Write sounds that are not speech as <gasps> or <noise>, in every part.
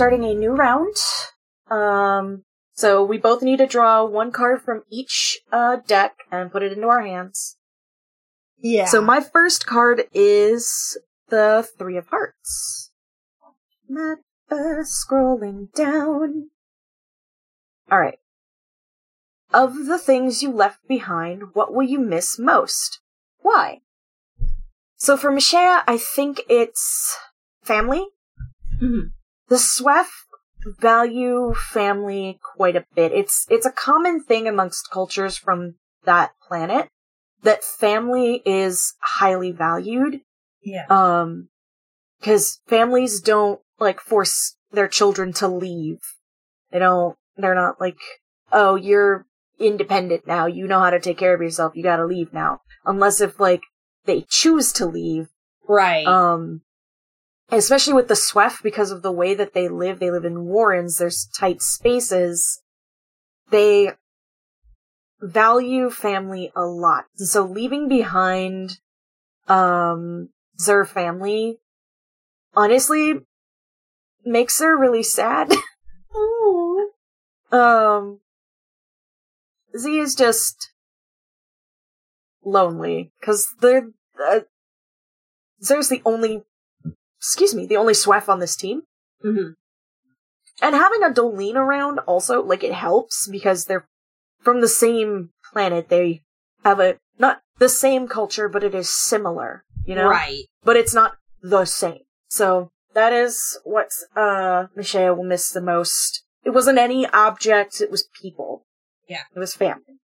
starting a new round. Um, so we both need to draw one card from each uh, deck and put it into our hands. Yeah. So my first card is the Three of Hearts. Map uh, scrolling down. Alright. Of the things you left behind, what will you miss most? Why? So for Mishaya, I think it's family. Mhm. The Swef value family quite a bit. It's it's a common thing amongst cultures from that planet that family is highly valued. yeah. Um, cause families don't like force their children to leave. They don't, they're not like, oh, you're independent now. You know how to take care of yourself. You gotta leave now. Unless if like they choose to leave. right. Um, especially with the Swef because of the way that they live. They live in warrens. There's tight spaces. They value family a lot. So leaving behind, um, their family, honestly, makes her really sad. <laughs> um, Z is just lonely because they're uh, Zer's the only, excuse me, the only Swef on this team. Mhm. And having a Dolene around also, like, it helps because they're from the same planet. They have a, not the same culture, but it is similar, you know? Right. But it's not the same. So, that is what, uh, Michelle will miss the most. It wasn't any objects, it was people. Yeah. It was family.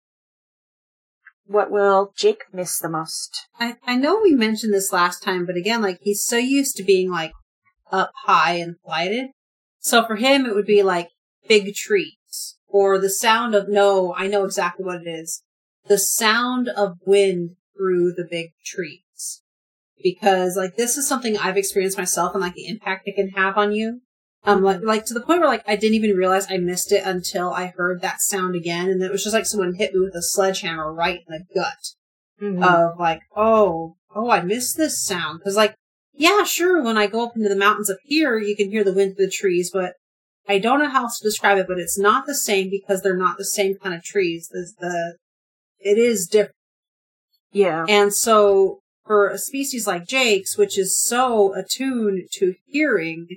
What will Jake miss the most? I, I know we mentioned this last time, but again, like he's so used to being like up high and flighted. So for him, it would be like big trees or the sound of, no, I know exactly what it is. The sound of wind through the big trees. Because like this is something I've experienced myself and like the impact it can have on you. Um, like, like to the point where like I didn't even realize I missed it until I heard that sound again. And it was just like someone hit me with a sledgehammer right in the gut Mm-hmm. of like, oh, oh, I missed this sound. Cause like, yeah, sure, when I go up into the mountains up here, you can hear the wind through the trees, but I don't know how else to describe it, but it's not the same because they're not the same kind of trees. The, the it is different. yeah. And so for a species like Jake's, which is so attuned to hearing,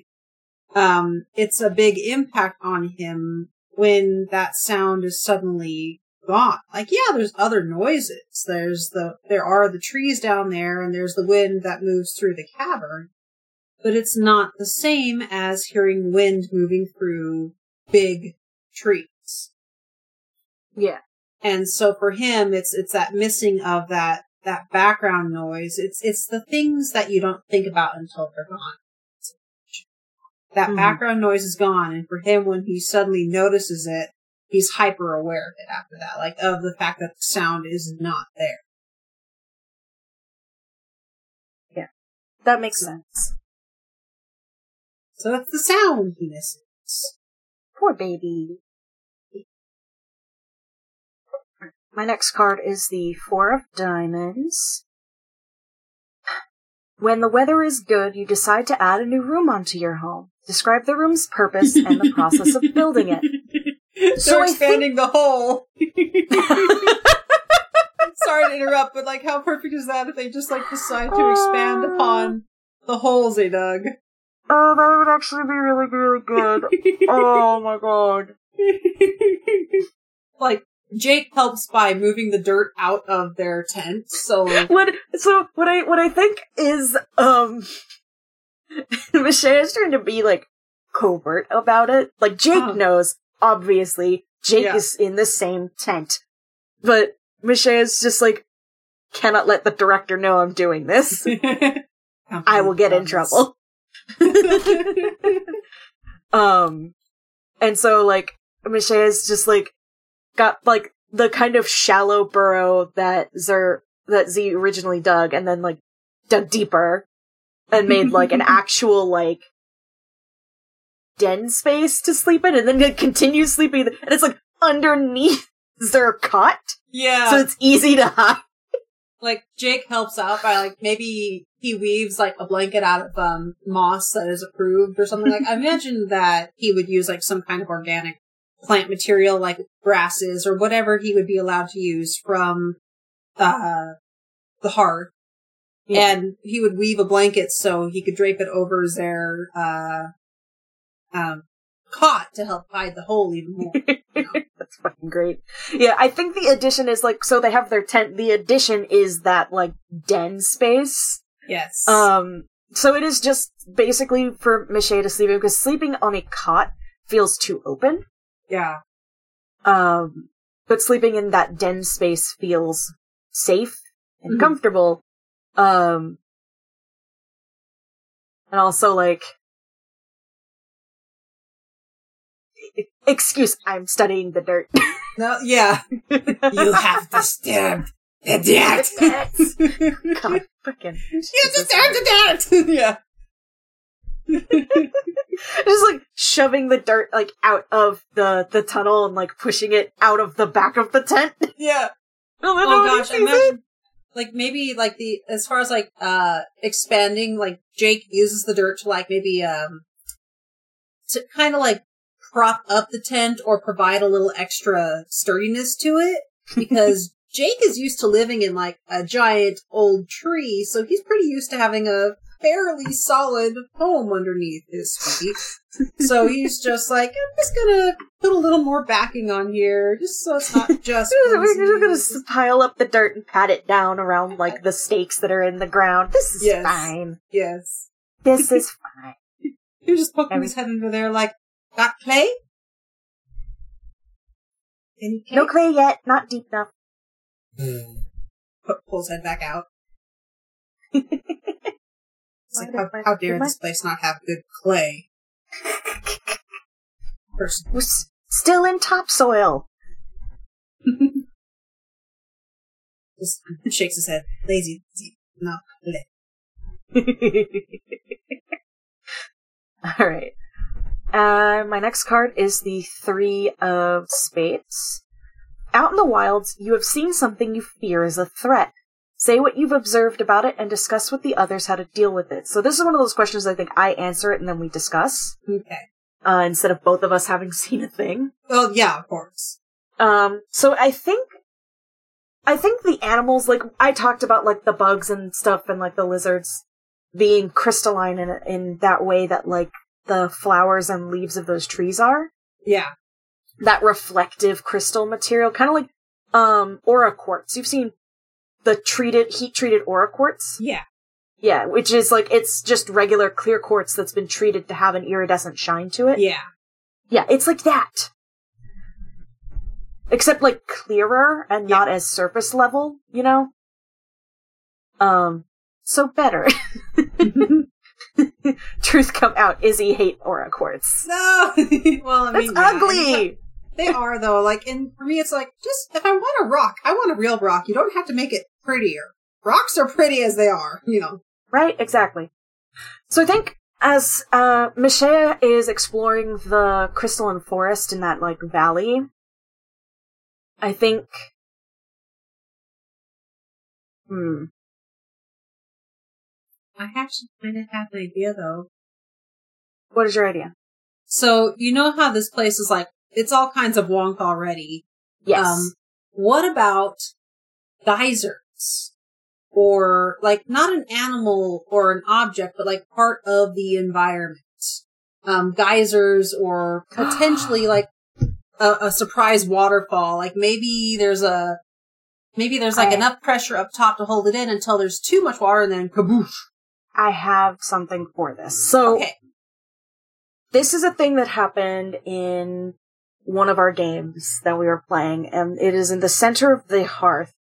um, it's a big impact on him when that sound is suddenly gone. Like, yeah, there's other noises. There's the, there are the trees down there and there's the wind that moves through the cavern, but it's not the same as hearing wind moving through big trees. Yeah. And so for him, it's, it's that missing of that, that background noise. It's, it's the things that you don't think about until they're gone. That Mhm. background noise is gone. And for him, when he suddenly notices it, he's hyper aware of it after that, like of the fact that the sound is not there. Yeah. That makes sense. So that's the sound he misses. Poor baby. My next card is the Four of Diamonds. When the weather is good, you decide to add a new room onto your home. Describe the room's purpose and the process of building it. <laughs> They're So I think- expanding the hole. <laughs> Sorry to interrupt, but like, how perfect is that if they just like decide to expand Uh. upon the holes they dug? Oh, that would actually be really, really good. oh my god. <laughs> like Jake helps by moving the dirt out of their tent. So What, so what I, what I think is, um, <laughs> Michelle is trying to be like covert about it. Like Jake Uh-huh. knows, obviously, Jake Yeah. is in the same tent. But Michelle is just like, cannot let the director know I'm doing this. <laughs> I will get in trouble. <laughs> Um, and so like Michelle is just like got like the kind of shallow burrow that Zer that Z originally dug, and then like dug deeper and made like an <laughs> actual like den space to sleep in, and then it continues sleeping, and it's like underneath <laughs> their cot, yeah. so it's easy to hide. like Jake helps out by like maybe he weaves like a blanket out of um moss that is approved or something like I <laughs> imagine that he would use like some kind of organic plant material like grasses or whatever he would be allowed to use from uh the hearth. Yeah. And he would weave a blanket so he could drape it over their uh um cot to help hide the hole even more. <laughs> That's fucking great. Yeah, I think the addition is like so they have their tent. The addition is that like den space. yes. Um, so it is just basically for Michelle to sleep in because sleeping on a cot feels too open. yeah. Um, but sleeping in that den space feels safe and Mhm. comfortable. Um, and also like, excuse, I'm studying the dirt. No, yeah. <laughs> You have disturbed the dirt. God, fucking. You disturbed the dirt. <laughs> yeah. <laughs> Just like shoving the dirt like out of the the tunnel and like pushing it out of the back of the tent. Yeah. oh Oh gosh, imagine like maybe like the as far as like uh expanding like Jake uses the dirt to like maybe um to kind of like prop up the tent or provide a little extra sturdiness to it. <laughs> Because Jake is used to living in like a giant old tree, so he's pretty used to having a fairly solid home underneath his feet. so he's just like, I'm just gonna put a little more backing on here, just so it's not <laughs> just. We're just gonna pile up the dirt and pat it down around like the stakes that are in the ground. This is Yes. fine. Yes. This is fine. <laughs> He was just poking Every- his head under there like, got clay? Any clay? No clay yet, not deep enough. Hmm. Pu- Pulls head back out. <laughs> It's like, how, how dare this place not have good clay? Person. <laughs> We're s- still in topsoil. <laughs> Just shakes his head. Lazy. No. clay. <laughs> All right. Uh, my next card is the Three of Spades. Out in the wilds, you have seen something you fear is a threat. Say what you've observed about it and discuss with the others how to deal with it. So this is one of those questions I think I answer it and then we discuss, Okay. uh, instead of both of us having <laughs> seen a thing. Well, yeah, of course. Um, so I think, I think the animals, like, I talked about, like, the bugs and stuff and, like, the lizards being crystalline in, in that way that, like, the flowers and leaves of those trees are. Yeah. That reflective crystal material, kind of like, um, aura quartz. You've seen the treated, heat treated aura quartz? Yeah. Yeah, which is like, it's just regular clear quartz that's been treated to have an iridescent shine to it. Yeah. Yeah, it's like that. Except like clearer and not as surface level, you know? Um, so better. <laughs> <laughs> Truth come out, Izzy hate aura quartz. No! <laughs> well, I That's mean, yeah, ugly! They are though. Like, and for me, it's like just if I want a rock, I want a real rock. You don't have to make it prettier. Rocks are pretty as they are. You know. Right, exactly. So I think as uh Michelle is exploring the crystalline forest in that like valley, I think Hmm. I actually kind of have an idea though. What is your idea? So you know how this place is like it's all kinds of wonk already. Yes. Um, what about geysers? Or like not an animal or an object, but like part of the environment. Um, geysers or <gasps> potentially like a, a surprise waterfall. Like maybe there's a, maybe there's like I- enough pressure up top to hold it in until there's too much water and then kaboosh. I have something for this. So Okay. this is a thing that happened in one of our games that we were playing, and it is in the center of the hearth.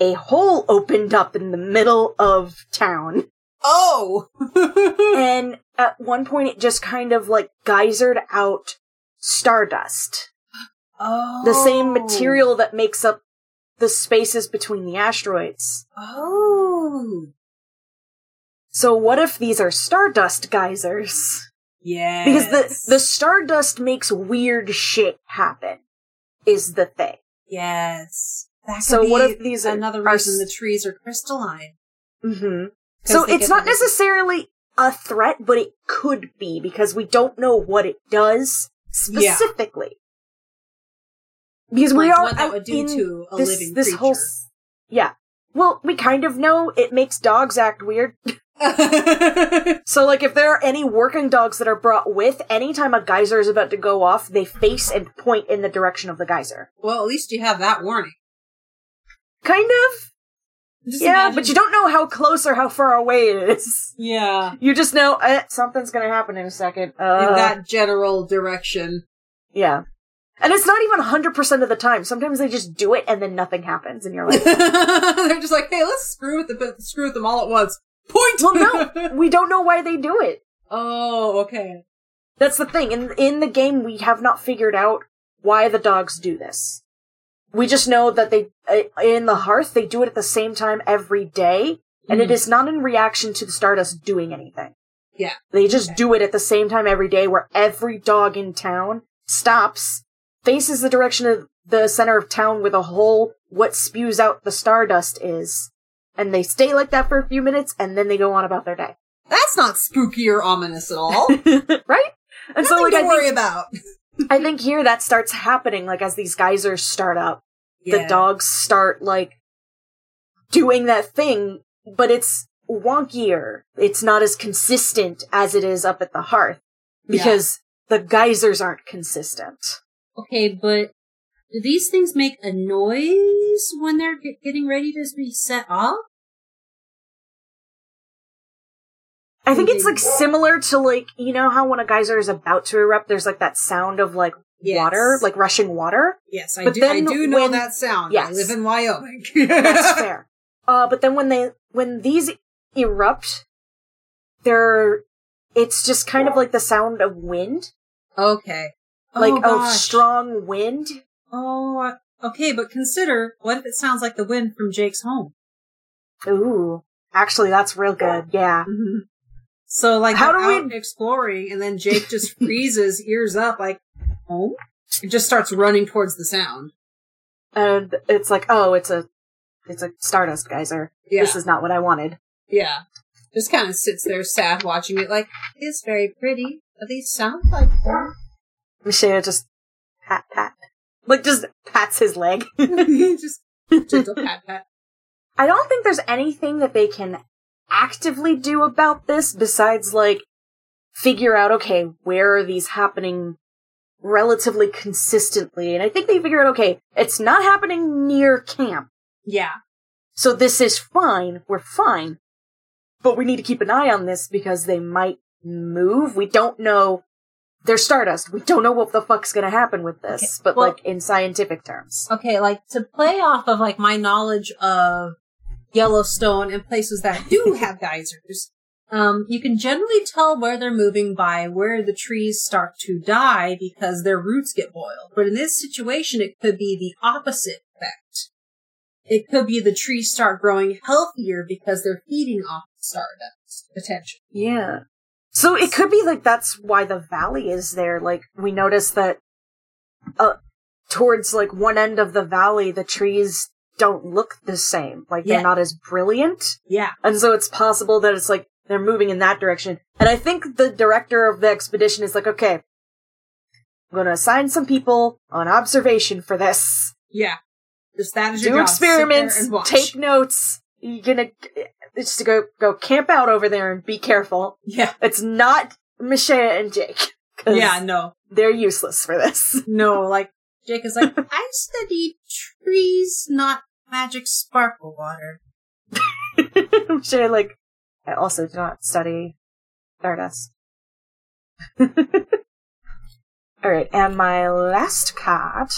A hole opened up in the middle of town, Oh! <laughs> and at one point it just kind of like geysered out stardust. oh. The same oh. material that makes up the spaces between the asteroids. Oh. So what if these are stardust geysers? Yeah. Because the the stardust makes weird shit happen. Is the thing. Yes. That could So be what if these are- another are reason s- the trees are crystalline? Mm-hmm. 'Cause So it's not necessarily a threat, but it could be because we don't know what it does Yeah. specifically. Because we Like are what that out would do in to a this, living this creature. whole yeah. Well, we kind of know it makes dogs act weird. <laughs> <laughs> So, like, if there are any working dogs that are brought with, anytime a geyser is about to go off, they face and point in the direction of the geyser. well, at least you have that warning. Kind of. Just yeah, imagine- but you don't know how close or how far away it is. Yeah. You just know eh, something's gonna happen in a second. Uh, in that general direction. yeah. And it's not even 100% of the time. Sometimes they just do it and then nothing happens, and you're like, <laughs> They're just like, hey, let's screw with the screw with them all at once. Point. well, <laughs> no, we don't know why they do it. oh, okay. That's the thing. In in the game, we have not figured out why the dogs do this. We just know that they uh, in the hearth they do it at the same time every day, and it Mhm. is not in reaction to the Stardust doing anything. Yeah. They just do it at the same time every day, where every dog in town stops, faces the direction of the center of town where the hole what spews out the Stardust is, and they stay like that for a few minutes, and then they go on about their day. That's not spooky or ominous at all. <laughs> right? And so, Nothing like, to I worry think, about. I think here that starts happening, like, as these geysers start up. The dogs start, like, doing that thing, but it's wonkier. It's not as consistent as it is up at the hearth. Because the geysers aren't consistent. Okay, but do these things make a noise when they're get- getting ready to be set off? I think it's, like, similar to, like, you know how when a geyser is about to erupt, there's, like, that sound of, like, Yes. water, like rushing water? Yes, I But do. I then do know when- that sound. I Yes. live in Wyoming. <laughs> That's fair. Uh, but then when they when these erupt, they're it's just kind of like the sound of wind, Okay. like oh, gosh. strong wind. Oh, I- okay, but consider what if it sounds like the wind from Jake's home? Ooh, actually, that's real good. Yeah. Mm-hmm. So, like, How do we- exploring, and then Jake just <laughs> freezes, ears up, like, home? It just starts running towards the sound. And it's like, oh, it's a it's a stardust geyser. Yeah. This is not what I wanted. Yeah. Just kind of sits there sad watching it, like, it's very pretty, but these sound like them. Michelle just pat pat, like just pats his leg. <laughs> just gentle pat pat. I don't think there's anything that they can actively do about this besides like figure out okay, where are these happening relatively consistently? And I think they figure out okay, it's not happening near camp. Yeah. So this is fine. We're fine. But we need to keep an eye on this because they might move. We don't know. They're Stardust. We don't know what the fuck's gonna happen with this, Okay, but well- like in scientific terms. Okay, like, to play off of, like, my knowledge of Yellowstone and places that do <laughs> have geysers, um, you can generally tell where they're moving by where the trees start to die because their roots get boiled. But in this situation, it could be the opposite effect. It could be the trees start growing healthier because they're feeding off the stardust, potentially. Yeah. So it could be like that's why the valley is there. Like we noticed that uh towards like one end of the valley the trees don't look the same. Like they're Yeah. not as brilliant. Yeah. And so it's possible that it's like they're moving in that direction. And I think the director of the expedition is like, okay, I'm going to assign some people on observation for this. Yeah. Just that is your Do job. Sit there experiments, take notes. You're gonna just to go go camp out over there and be careful. Yeah. It's not Michelle and Jake. Yeah, no. they're useless for this. No, like Jake is like, <laughs> I study trees, not magic sparkle water. <laughs> Michelle, like, I also do not study Stardust. <laughs> Alright, and my last card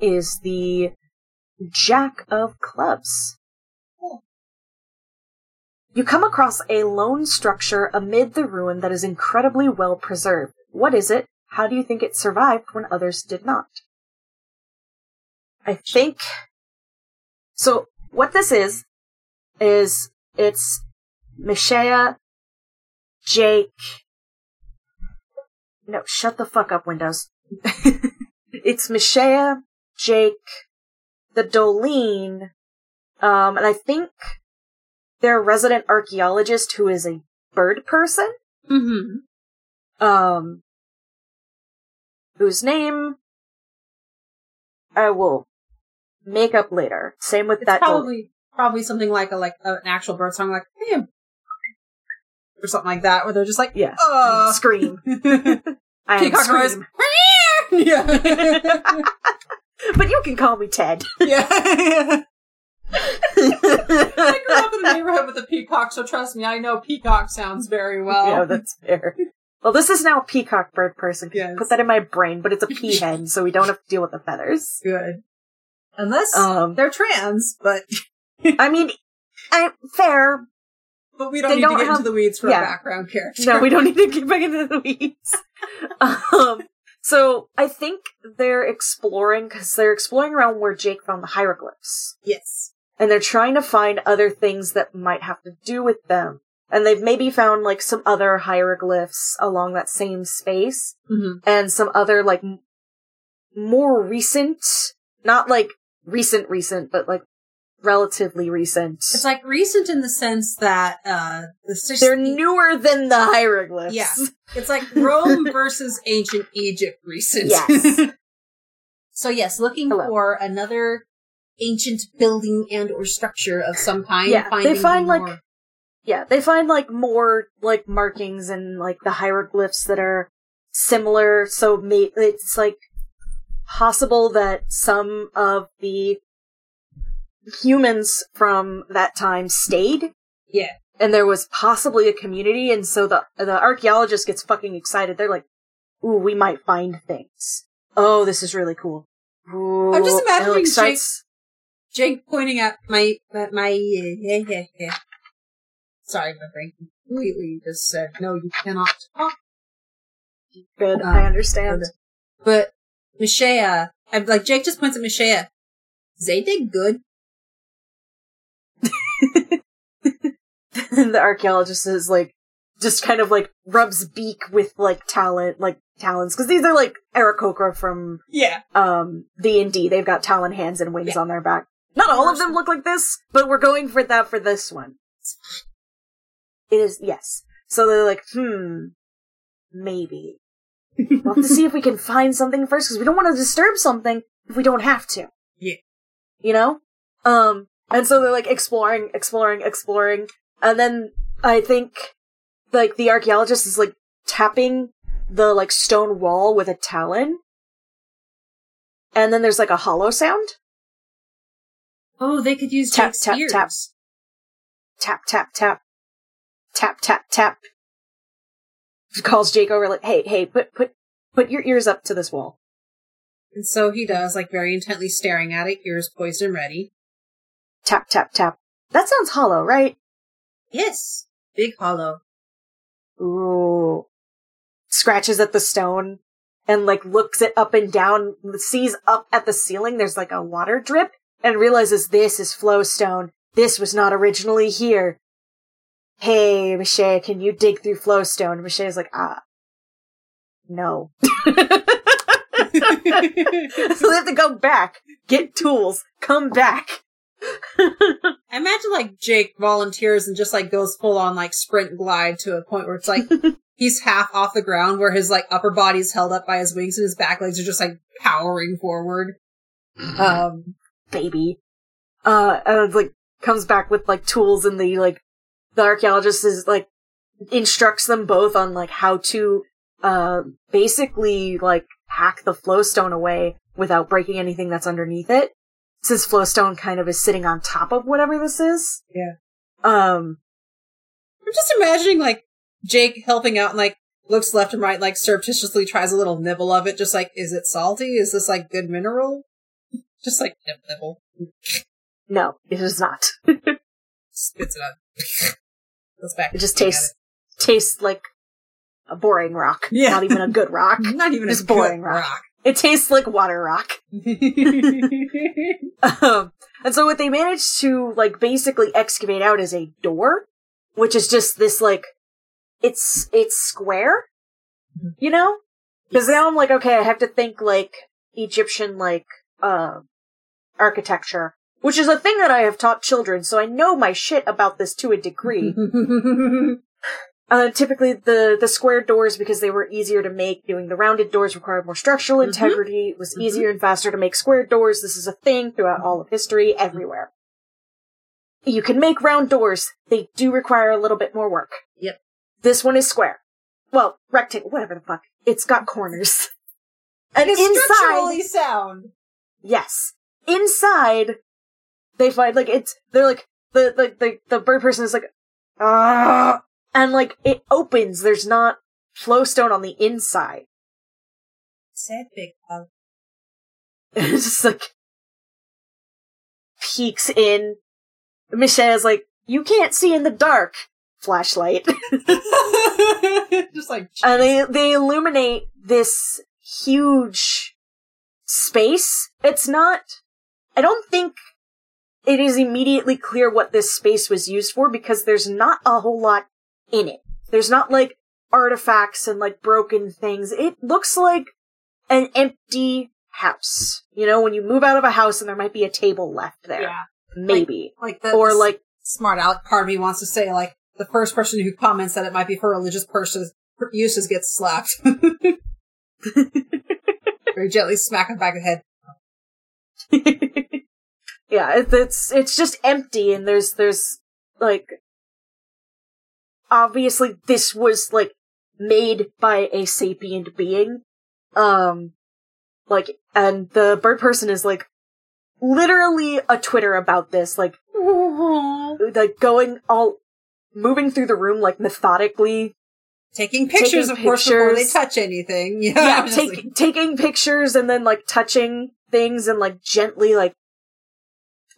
is the Jack of Clubs. You come across a lone structure amid the ruin that is incredibly well preserved. What is it? How do you think it survived when others did not? I think. So, what this is, is it's Michelle, Jake. No, shut the fuck up, Windows. <laughs> it's Michelle, Jake, the Dolene, um, and I think their resident archaeologist who is a bird person, Mm-hmm. um, whose name I will make up later. Same with It's that. Probably probably something like a like a, an actual bird song, like hey, or something like that, where they're just like, Yeah. uh, Scream. <laughs> I Peacock. Scream. <laughs> yeah, <laughs> but you can call me Ted. yeah. I grew up in a neighborhood with a peacock, so trust me, I know peacock sounds very well. yeah, that's fair. Well, this is now a peacock bird person. Yes. Put that in my brain, but it's a peahen, <laughs> so we don't have to deal with the feathers. Good. Unless Um, they're trans, but I mean, I, fair. but we don't They need don't to get have- into the weeds for yeah. a background character. No, we don't need to get back into the weeds. <laughs> um, so I think they're exploring because they're exploring around where Jake found the hieroglyphs, Yes. And they're trying to find other things that might have to do with them. And they've maybe found like some other hieroglyphs along that same space, Mm-hmm. and some other like m- more recent, not like recent recent, but like relatively recent. It's like recent in the sense that uh the They're newer than the hieroglyphs. Yeah. <laughs> It's like Rome versus ancient Egypt recent. Yes. <laughs> so yes, looking Hello. for another ancient building and or structure of some kind. Yeah, they find, the like, Yeah, they find like more like markings and like the hieroglyphs that are similar. So may- it's like possible that some of the humans from that time stayed. Yeah. And there was possibly a community, and so the the archaeologist gets fucking excited. They're like, "Ooh, we might find things. Oh, this is really cool." Ooh, I'm just imagining starts- Jake pointing at my my, my yeah, yeah, yeah. Sorry, my brain completely just said no. You cannot talk. Good, Uh, I understand. But Mishea, I'm like Jake just points at Mishea. They did good. <laughs> the archaeologist is like just kind of like rubs beak with like talent like talons because these are like Aarakocra from Yeah. um D and D. They've got talon hands and wings Yeah. on their back. Not all of them look like this, but we're going for that for this one. It is yes. So they're like, hmm, maybe we'll have to see if we can <laughs> find something first because we don't want to disturb something if we don't have to. Yeah. You know? Um, and so they're like exploring, exploring, exploring. And then I think like the archaeologist is like tapping the like stone wall with a talon. And then there's like a hollow sound. Oh, they could use Tap, tap, tap. Tap, tap, tap. Tap, tap, tap. Calls Jake over like, hey, hey, put, put, put your ears up to this wall. And so he does, like very intently staring at it, ears poised and ready. Tap, tap, tap. That sounds hollow, right? Yes. Big hollow. Ooh. Scratches at the stone and like looks it up and down, sees up at the ceiling there's like a water drip and realizes this is flowstone. This was not originally here. Hey, Michelle, can you dig through flowstone? Michelle's like, ah, no. <laughs> so they have to go back, get tools, come back. <laughs> I imagine like Jake volunteers and just like goes full on like sprint glide to a point where it's like <laughs> he's half off the ground where his like upper body's held up by his wings and his back legs are just like powering forward. <sighs> Um baby. Uh, and like comes back with like tools, and the like the archaeologist is like instructs them both on like how to uh basically like hack the flowstone away without breaking anything that's underneath it. Since flowstone kind of is sitting on top of whatever this is. Yeah. Um. I'm just imagining like Jake helping out and like looks left and right, like surreptitiously tries a little nibble of it, just like, is it salty? Is this like good mineral? Just like nib- nibble. No, it is not. <laughs> Spits it out. Goes back. It just looking at tastes tastes like a boring rock. Yeah. Not even a good rock. it. <laughs> Not even just a boring good rock. It tastes like water rock. rock. <laughs> Um, and so what they managed to like basically excavate out is a door, which is just this like, it's it's square, you know? Because now I'm like, okay, I have to think like Egyptian like uh architecture, which is a thing that I have taught children, so I know my shit about this to a degree. <laughs> Uh, typically the, the square doors, because they were easier to make, doing the rounded doors required more structural Mhm. integrity. It was Mhm. easier and faster to make square doors. This is a thing throughout all of history, everywhere. You can make round doors. They do require a little bit more work. Yep. This one is square. Well, rectangle, whatever the fuck. It's got corners. And it's inside, structurally sound. Yes, inside, they find like it's they're like the the the, the bird person is like ah, and like it opens. There's not flowstone on the inside. Said big pug. <laughs> It's just like peeks in. Michelle is like, you can't see in the dark. Flashlight. <laughs> <laughs> Just like and they they illuminate this huge space. It's not. I don't think it is immediately clear what this space was used for because there's not a whole lot in it. There's not like artifacts and like broken things. It looks like an empty house. You know, when you move out of a house and there might be a table left there. yeah, Maybe. like the or like, smart Alec part of me wants to say like the first person who comments that it might be for religious purposes uses gets slapped. <laughs> <laughs> Gently smack him back of the head. <laughs> yeah, it, it's it's just empty, and there's there's like obviously this was like made by a sapient being, um, like, and the bird person is like literally a Twitter about this, like <laughs> like going all moving through the room like methodically Taking pictures, Taking of course, before they touch anything. <laughs> Yeah, yeah, take, like, taking pictures and then like touching things and like gently like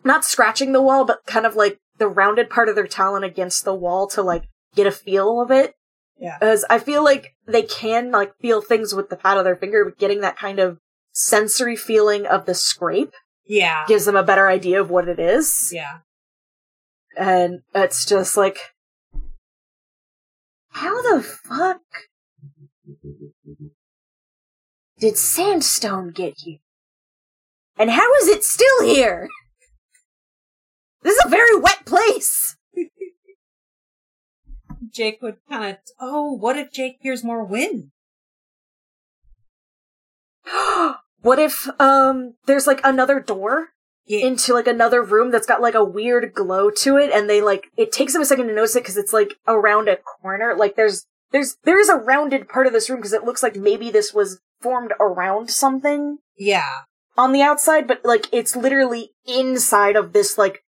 not scratching the wall, but kind of like the rounded part of their talon against the wall to like get a feel of it. Yeah. As I feel like they can like feel things with the pad of their finger, but getting that kind of sensory feeling of the scrape yeah, gives them a better idea of what it is. yeah. And it's just like, how the fuck did sandstone get here? And how is it still here? This is a very wet place. <laughs> Jake would kind of. Oh, what if Jake hears more wind? <gasps> what if um there's like another door Yeah, into like another room that's got like a weird glow to it and they like it takes them a second to notice it because it's like around a corner. Like there's there's there is a rounded part of this room because it looks like maybe this was formed around something yeah, on the outside but like it's literally inside of this like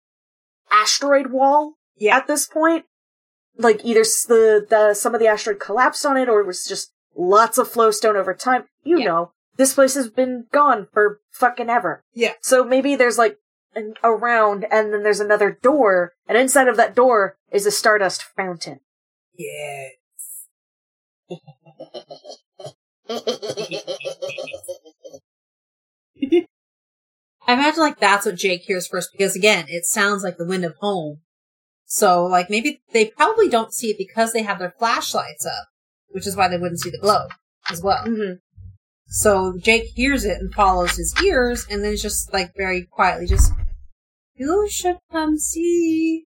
asteroid wall yeah. at this point. Like either the, the some of the asteroid collapsed on it or it was just lots of flowstone over time. You Yeah. know this place has been gone for fucking ever Yeah. so maybe there's like an, a round and then there's another door and inside of that door is a stardust fountain Yes. I imagine like that's what Jake hears first because again, it sounds like the wind of home. So like maybe they probably don't see it because they have their flashlights up, which is why they wouldn't see the glow as well. mm-hmm. So Jake hears it and follows his ears and then it's just like very quietly just you should come see.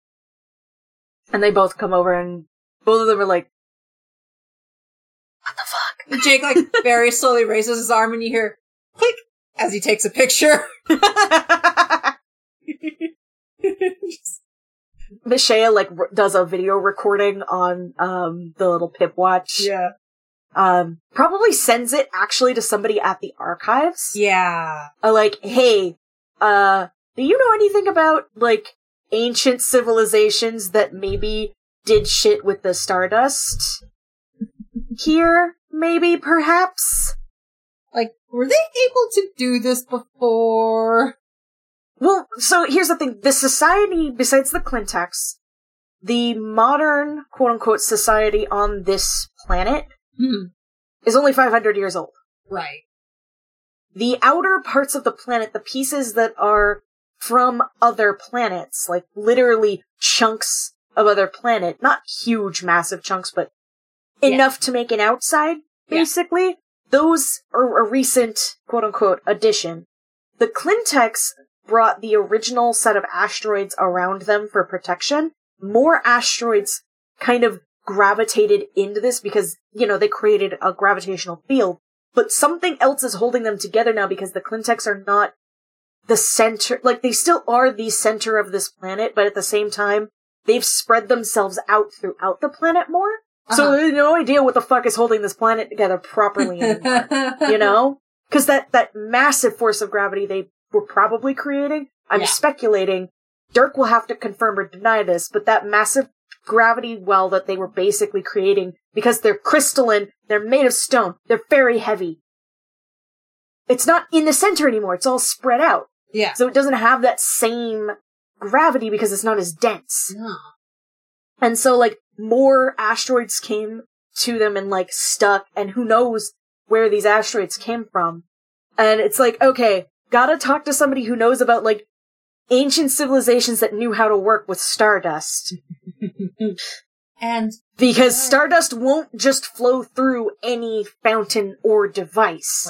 and they both come over and both of them are like what the fuck And Jake like <laughs> very slowly raises his arm and you hear click as he takes a picture. <laughs> Michelle like r- does a video recording on um the little pip watch yeah. Um probably sends it actually to somebody at the archives Yeah. uh, like hey uh do you know anything about like ancient civilizations that maybe did shit with the stardust <laughs> here maybe perhaps Like, were they able to do this before? well so here's the thing the society besides the clintex the modern quote unquote society on this planet Hmm. is only 500 years old Right. the outer parts of the planet, the pieces that are from other planets, like literally chunks of other planet, not huge, massive chunks, but Yeah. enough to make an outside, Yeah. basically. Those are a recent quote unquote addition. The Clintex brought the original set of asteroids around them for protection, more asteroids kind of gravitated into this because, you know, they created a gravitational field. But something else is holding them together now because the Clintex are not the center, like they still are the center of this planet, but at the same time, they've spread themselves out throughout the planet more. So Uh-huh. they have no idea what the fuck is holding this planet together properly anymore. <laughs> you know? Because that, that massive force of gravity they were probably creating, I'm Yeah. speculating, Dirk will have to confirm or deny this, but that massive gravity well that they were basically creating, because they're crystalline, they're made of stone, they're very heavy. It's not in the center anymore, it's all spread out. yeah. So it doesn't have that same gravity because it's not as dense. No. And so like more asteroids came to them and like stuck and who knows where these asteroids came from. And it's like, okay, gotta talk to somebody who knows about like ancient civilizations that knew how to work with stardust. <laughs> And Because stardust won't just flow through any fountain or device.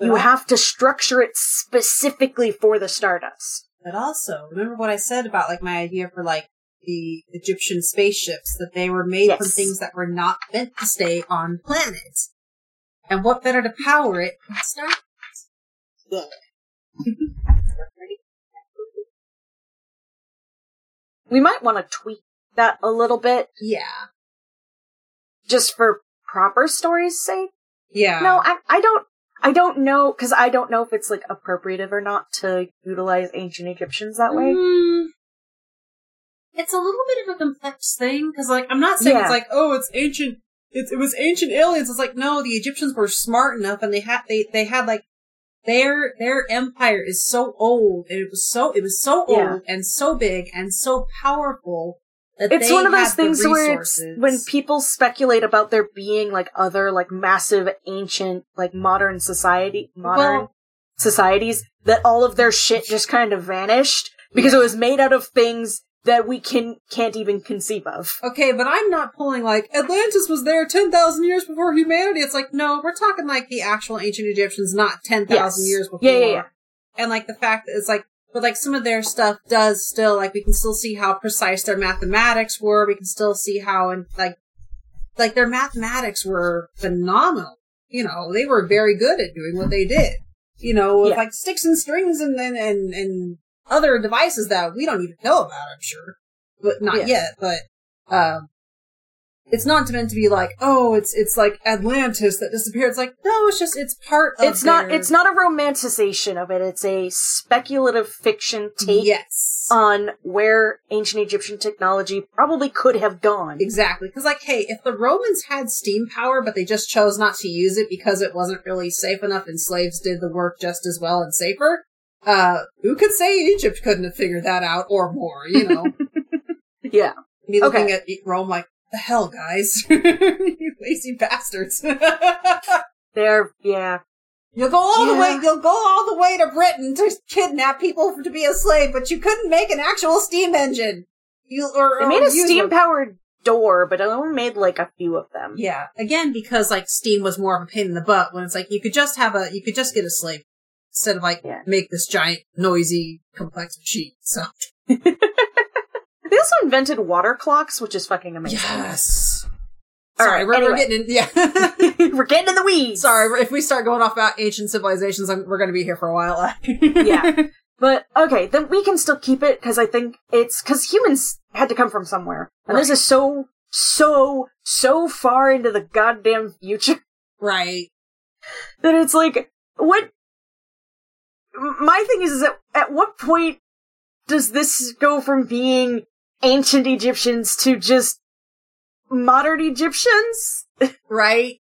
Right. You have to structure it specifically for the stardust. But also, remember what I said about like my idea for like the Egyptian spaceships that they were made from things that were not meant to stay on planets. And what better to power it than stars? <laughs> Yeah. We might want to tweak that a little bit yeah. just for proper story's sake. Yeah. No, I, I don't, I don't know, cause I don't know if it's like appropriative or not to utilize ancient Egyptians that way. Mm, it's a little bit of a complex thing because, like, I'm not saying Yeah. it's like, oh, it's ancient. It, it was ancient aliens. It's like, no, the Egyptians were smart enough, and they had they they had like their their empire is so old, and it was so it was so old Yeah. and so big and so powerful that It's they one of those things where it's, when people speculate about there being like other like massive ancient like modern society, modern Well- societies, that all of their shit just kind of vanished because it was made out of things that we can can't even conceive of. Okay, but I'm not pulling like Atlantis was there 10,000 years before humanity. It's like, no, we're talking like the actual ancient Egyptians, not 10,000 Yes. years before. Yeah, yeah, yeah. And like the fact that it's like, but like some of their stuff does still, like we can still see how precise their mathematics were. We can still see how, and like, like their mathematics were phenomenal. You know, they were very good at doing what they did. You know, with Yeah. like sticks and strings and, and, and, and other devices that we don't even know about, I'm sure. But not Yeah. yet, but, um, it's not meant to be like, oh, it's it's like Atlantis that disappeared. It's like, no, it's just it's part of. It's not their- it's not a romanticization of it. It's a speculative fiction take Yes, on where ancient Egyptian technology probably could have gone. exactly. Because like, hey, if the Romans had steam power, but they just chose not to use it because it wasn't really safe enough, and slaves did the work just as well and safer. Uh, who could say Egypt couldn't have figured that out or more? You know, <laughs> Yeah. me looking Okay. at Rome like, the hell, guys, <laughs> you lazy bastards. <laughs> They're yeah. You'll go all the way. You'll go all the way to Britain to kidnap people to be a slave, but you couldn't make an actual steam engine. You or, They or made a steam powered door, but it only made like a few of them. Yeah, again because like steam was more of a pain in the butt. When it's like you could just have a, you could just get a slave instead of like Yeah. make this giant, noisy, complex machine. So <laughs> They also invented water clocks, which is fucking amazing. yes. All Sorry, right, we're, we're getting in. Yeah. <laughs> We're getting in the weeds. Sorry, if we start going off about ancient civilizations, I'm, we're going to be here for a while. <laughs> Yeah. But okay, then we can still keep it because I think it's because humans had to come from somewhere, and this is so so so far into the goddamn future right. that it's like what. My thing is, is that at what point does this go from being ancient Egyptians to just modern Egyptians? <laughs> Right.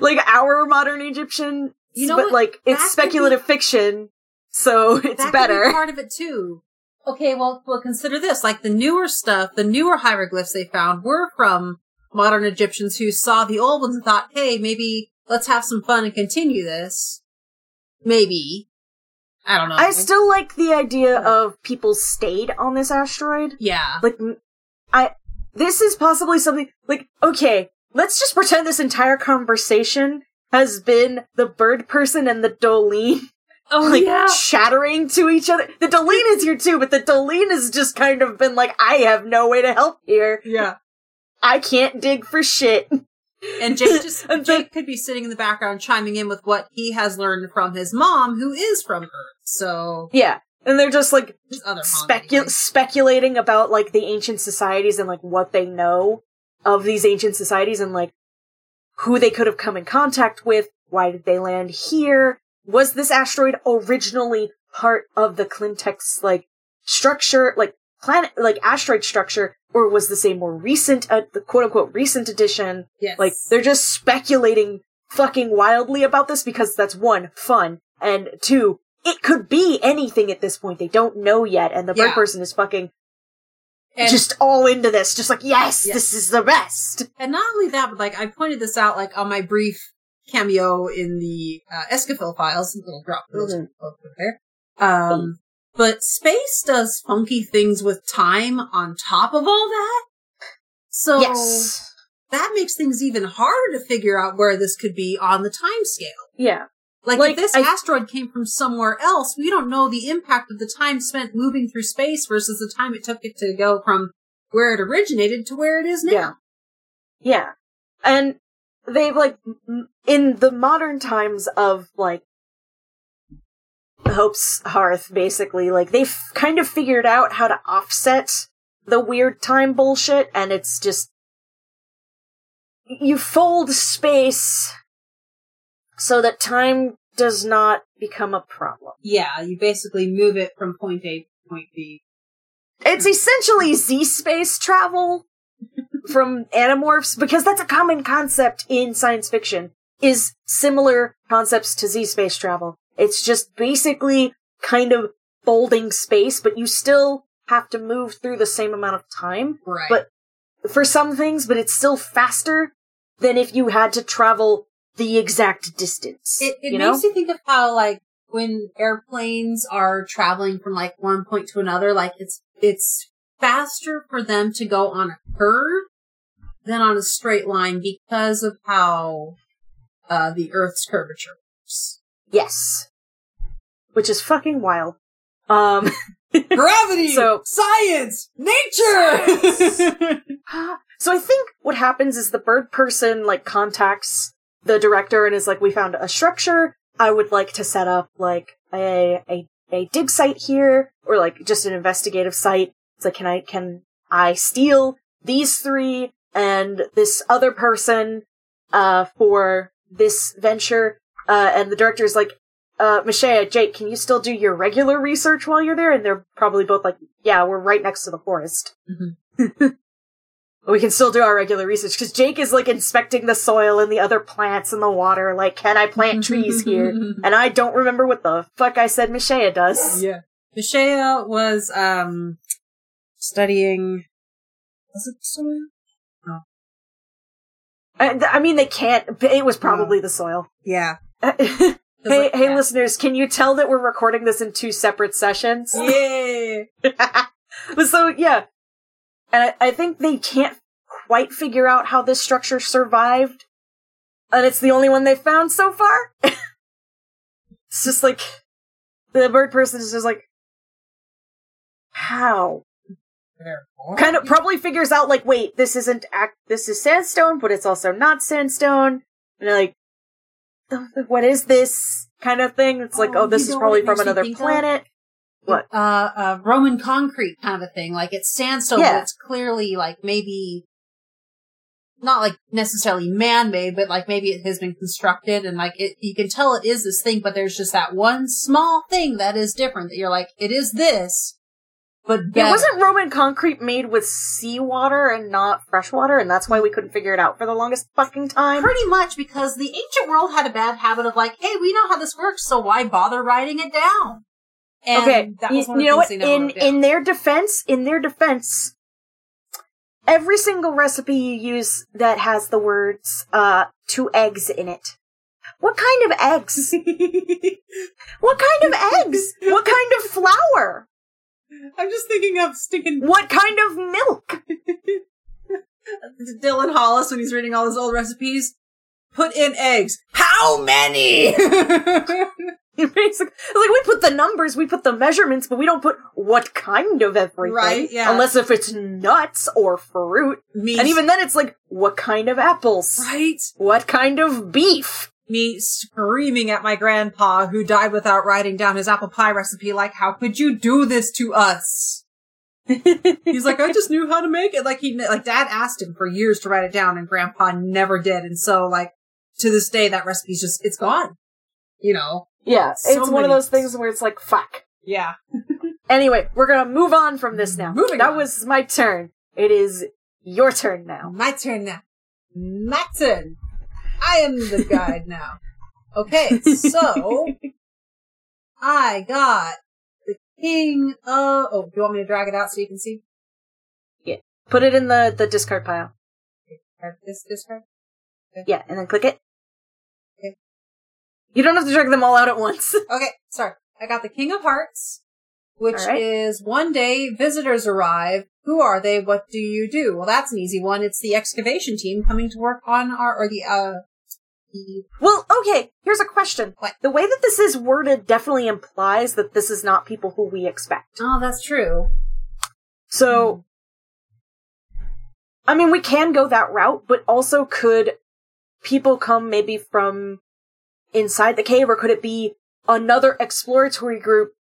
like our modern Egyptian, You know but what? like it's could speculative fiction, so <laughs> it's that better. be part of it too. Okay, well, well, consider this: like the newer stuff, the newer hieroglyphs they found were from modern Egyptians who saw the old ones and thought, "Hey, maybe let's have some fun and continue this." Maybe I don't know. I still like the idea of people stayed on this asteroid. yeah, Like, I, this is possibly something, like, okay, let's just pretend this entire conversation has been the bird person and the Dolene <laughs> Oh like yeah. chattering to each other. The Dolene is here too, but the Dolene has just kind of been like, I have no way to help here. Yeah. I can't dig for shit. <laughs> And Jake <laughs> just Jake could be sitting in the background chiming in with what he has learned from his mom, who is from Earth. So Yeah. And they're just like specu- speculating about like the ancient societies and like what they know of these ancient societies and like who they could have come in contact with. Why did they land here? Was this asteroid originally part of the Clintex like structure, like planet, like asteroid structure, or was this a more recent, uh, the quote unquote recent addition? Yes. Like they're just speculating fucking wildly about this because that's one, fun, and two, it could be anything at this point. They don't know yet, and the bird person is fucking and, just all into this, just like, yes, Yeah. this is the best. and not only that, but like I pointed this out like on my brief cameo in the uh, Escafil files, little drop Mhm. over there. Um, but space does funky things with time on top of all that. So yes. that makes things even harder to figure out where this could be on the time scale. Yeah. Like, Like, if this I- asteroid came from somewhere else, we don't know the impact of the time spent moving through space versus the time it took it to go from where it originated to where it is now. Yeah. Yeah. And they've like, in the modern times of like, Hope's Hearth, basically, like, they've kind of figured out how to offset the weird time bullshit, and it's just, you fold space so that time does not become a problem. Yeah, you basically move it from point A to point B. It's essentially Z space travel <laughs> from Animorphs because that's a common concept in science fiction is similar concepts to Z space travel. It's just basically kind of folding space, but you still have to move through the same amount of time Right. But- for some things, but it's still faster than if you had to travel the exact distance. it, it you makes know? you think of how like when airplanes are traveling from like one point to another, like it's it's faster for them to go on a curve than on a straight line because of how uh, the Earth's curvature works. Yes. Which is fucking wild. Um, <laughs> Gravity, So- science, nature. <laughs> so I think what happens is the bird person like contacts the director and is like, "We found a structure. I would like to set up like a a a dig site here, or like just an investigative site. It's like, can I can I steal these three and this other person uh for this venture?" Uh, and the director is like, uh, Mishea, Jake, can you still do your regular research while you're there? And they're probably both like, yeah, we're right next to the forest. <laughs> we can still do our regular research because Jake is like inspecting the soil and the other plants and the water. Like, can I plant <laughs> trees here? And I don't remember what the fuck I said Mishea does. yeah. Mishea was um studying. Was it soil? I, I mean, they can't. It was probably the soil. Yeah. <laughs> hey, like, hey, yeah. listeners, can you tell that we're recording this in two separate sessions? <laughs> Yeah. <laughs> so yeah, and I, I think they can't quite figure out how this structure survived, and it's the only one they've found so far. it's just like the bird person is just like, how? Kind of probably figures out like, wait, this isn't act. This is sandstone, but it's also not sandstone. And like, "The- <laughs> what is this kind of thing? It's like, Oh, oh, this is probably from another think of? planet. What? Uh, uh, Roman concrete kind of thing. Like it's sandstone, Yeah. but it's clearly like maybe not like necessarily man-made, but like maybe it has been constructed and like it, you can tell it is this thing, but there's just that one small thing that is different that you're like, it is this, but wasn't Roman concrete made with seawater and not fresh water, and that's why we couldn't figure it out for the longest fucking time. Pretty much because the ancient world had a bad habit of like, hey, we know how this works, so why bother writing it down? And okay, that you, you know what? things they never In in their defense, in their defense, every single recipe you use that has the words uh two eggs in it. What kind of eggs? <laughs> what kind of eggs? What kind of flour? I'm just thinking of stinking What kind of milk? <laughs> Dylan Hollis when he's reading all his old recipes. Put in eggs. How many? <laughs> Basically, like we put the numbers, we put the measurements, but we don't put what kind of everything. Right, yeah. Unless if it's nuts or fruit. Me, And even then it's like, what kind of apples? right? What kind of beef? Me screaming at my grandpa who died without writing down his apple pie recipe. Like, how could you do this to us? <laughs> He's like, I just knew how to make it. Like he, like dad asked him for years to write it down and grandpa never did. And so like to this day, that recipe's just, it's gone. You know? Yeah, So it's one of those things where it's like, fuck. Yeah. <laughs> Anyway, we're gonna move on from this now. Moving that on. was my turn. It is your turn now. My turn now. My turn. I am the guide now. Okay, so <laughs> I got the king of. Oh, do you want me to drag it out so you can see? Yeah. Put it in the, the discard pile. This this card. Yeah, and then click it. Okay. You don't have to drag them all out at once. <laughs> Okay, sorry. I got the King of Hearts, which right. is one day visitors arrive. Who are they? What do you do? Well, that's an easy one. It's the excavation team coming to work on our or the uh the well, okay, here's a question. What? The way that this is worded definitely implies that this is not people who we expect. Oh, that's true. So, I mean, we can go that route, but also could people come maybe from inside the cave, or could it be another exploratory group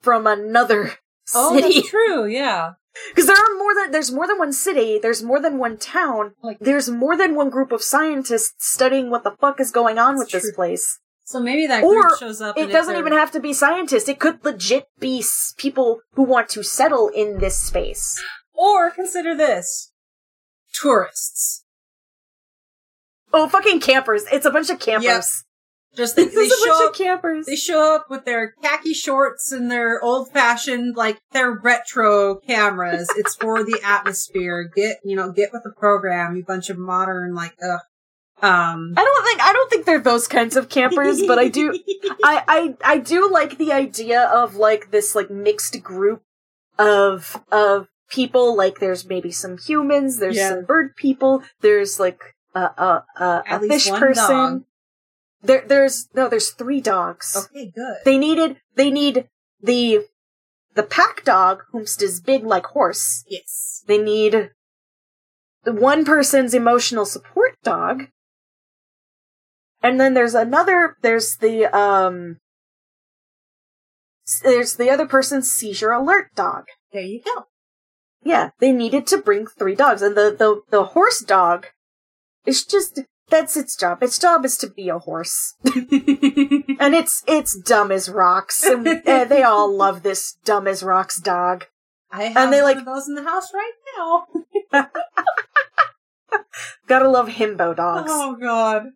from another Oh, city? that's true. Yeah. <laughs> Because there are more than there's more than one city, there's more than one town, Like- there's more than one group of scientists studying what the fuck is going on with That's this place. So maybe that Or group shows up. It doesn't even have to be scientists. It could legit be people who want to settle in this space. Or consider this: tourists. Oh, fucking campers! It's a bunch of campers. Just they, It's they a bunch show up. campers. They show up with their khaki shorts and their old-fashioned, like their retro cameras. it's for the <laughs> atmosphere. Get you know, get with the program. You bunch of modern, like, ugh. Um, I don't think I don't think they're those kinds of campers, but I do <laughs> I, I I do like the idea of like this like mixed group of of people. Like there's maybe some humans, there's Yeah. some bird people, there's like a a a, a fish person. dog. There there's no there's three dogs. Okay, good. They needed they need the the pack dog, whomst is big like horse. yes. They need the one person's emotional support dog. And then there's another, there's the, um, there's the other person's seizure alert dog. There you go. Yeah, they needed to bring three dogs. And the, the, the horse dog is just, that's its job. Its job is to be a horse. <laughs> and it's, it's dumb as rocks. And uh, they all love this dumb as rocks dog. I have And they, one like- of those in the house right now. <laughs> Gotta love himbo dogs. Oh God.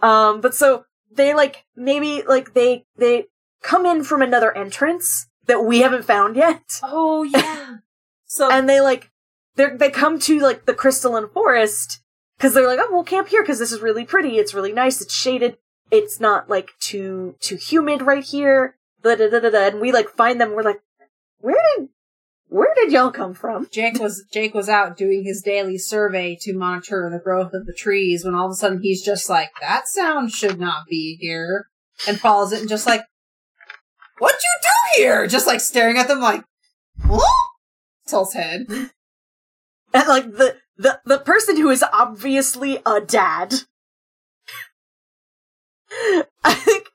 Um, but so they like maybe like they they come in from another entrance that we haven't found yet, Oh yeah. <laughs> So and they like they they come to like the crystalline forest because they're like, oh, we'll camp here because this is really pretty. It's really nice. It's shaded. It's not like too too humid right here. Da da da da. And we like find them. We're like, where did where did y'all come from? Jake was Jake was out doing his daily survey to monitor the growth of the trees when all of a sudden he's just like, That sound should not be here and follows it and just like What'd you do here? Just like staring at them like What? Tilts <laughs> head. And like the the the person who is obviously a dad. <laughs> I think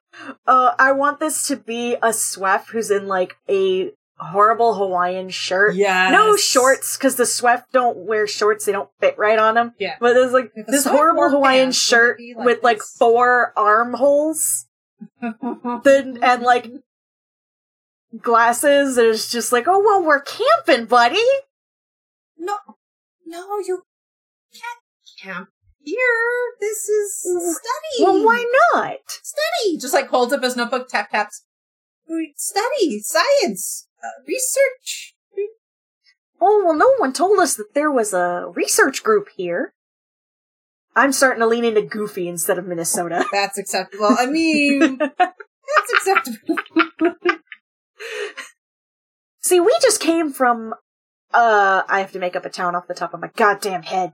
uh I want this to be a Sweff who's in like a horrible Hawaiian shirt. Yes. No shorts because the Sweff don't wear shorts; they don't fit right on them. Yeah. But there's like If this horrible Hawaiian shirt would it be like with like four armholes, <laughs> then and like glasses. It's just like, oh well, we're camping, buddy. No No, you can't camp here. This is study. Well, why not? study? Just like holds up his notebook, tap taps. Study, science, uh, research. Oh, well, no one told us that there was a research group here. I'm starting to lean into Goofy instead of Minnesota. <laughs> That's acceptable. I mean, that's <laughs> acceptable. See, we just came from, uh, I have to make up a town off the top of my goddamn head.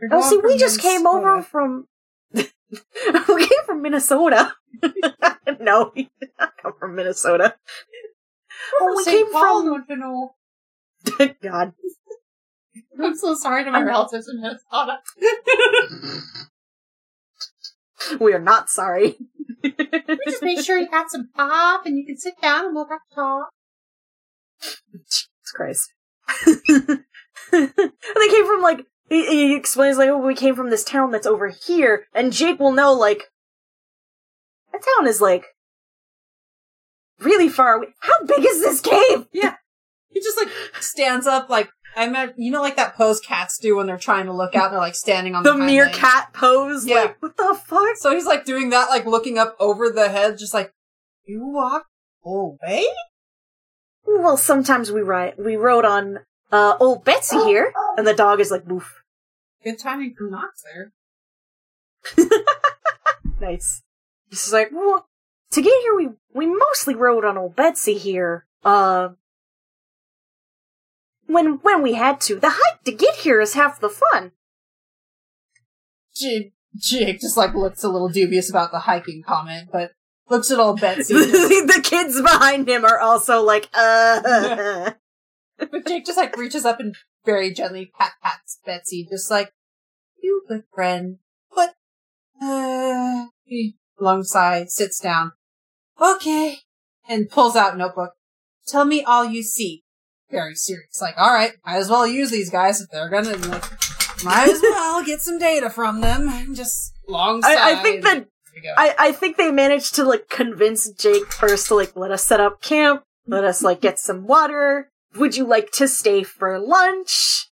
You're Oh, see, we just came over from, <laughs> we came from Minnesota. <laughs> no, he did not come from Minnesota. Oh, we St. came Paul, from- don't you know? <laughs> God. I'm so sorry to my relatives in Minnesota. We are not sorry. We just make sure you got some pop and you can sit down and we'll have to talk. Jesus Christ. <laughs> they came from like he, he explains like, oh, we came from this town that's over here, and Jake will know like that town is like really far away. How big is this cave? Yeah, he just like stands up, like I met, you know, like that pose cats do when they're trying to look out and they're like standing on The the, hind meerkat pose. Yeah. Like what the fuck? So he's like doing that, like looking up over the head, just like you walk away. Well, sometimes we ride. We rode on uh old Betsy here, and the dog is like boof. Good timing for Knox there. <laughs> Nice. He's like, well, to get here, we we mostly rode on old Betsy here. Uh, when when we had to, the hike to get here is half the fun. Jake, Jake just like looks a little dubious about the hiking comment, but looks at old Betsy. <laughs> the kids behind him are also like, uh. <laughs> but Jake just like reaches up and very gently pat pats Betsy, just like you good friend. But uh, he long sigh, sits down. Okay, and pulls out notebook. Tell me all you see. Very serious. Like, all right, might as well use these guys if they're gonna. Like, might as <laughs> well get some data from them. Just long sigh. I, I think that There we go. I, I think they managed to like convince Jake first to like let us set up camp, let us like get some water. Would you like to stay for lunch?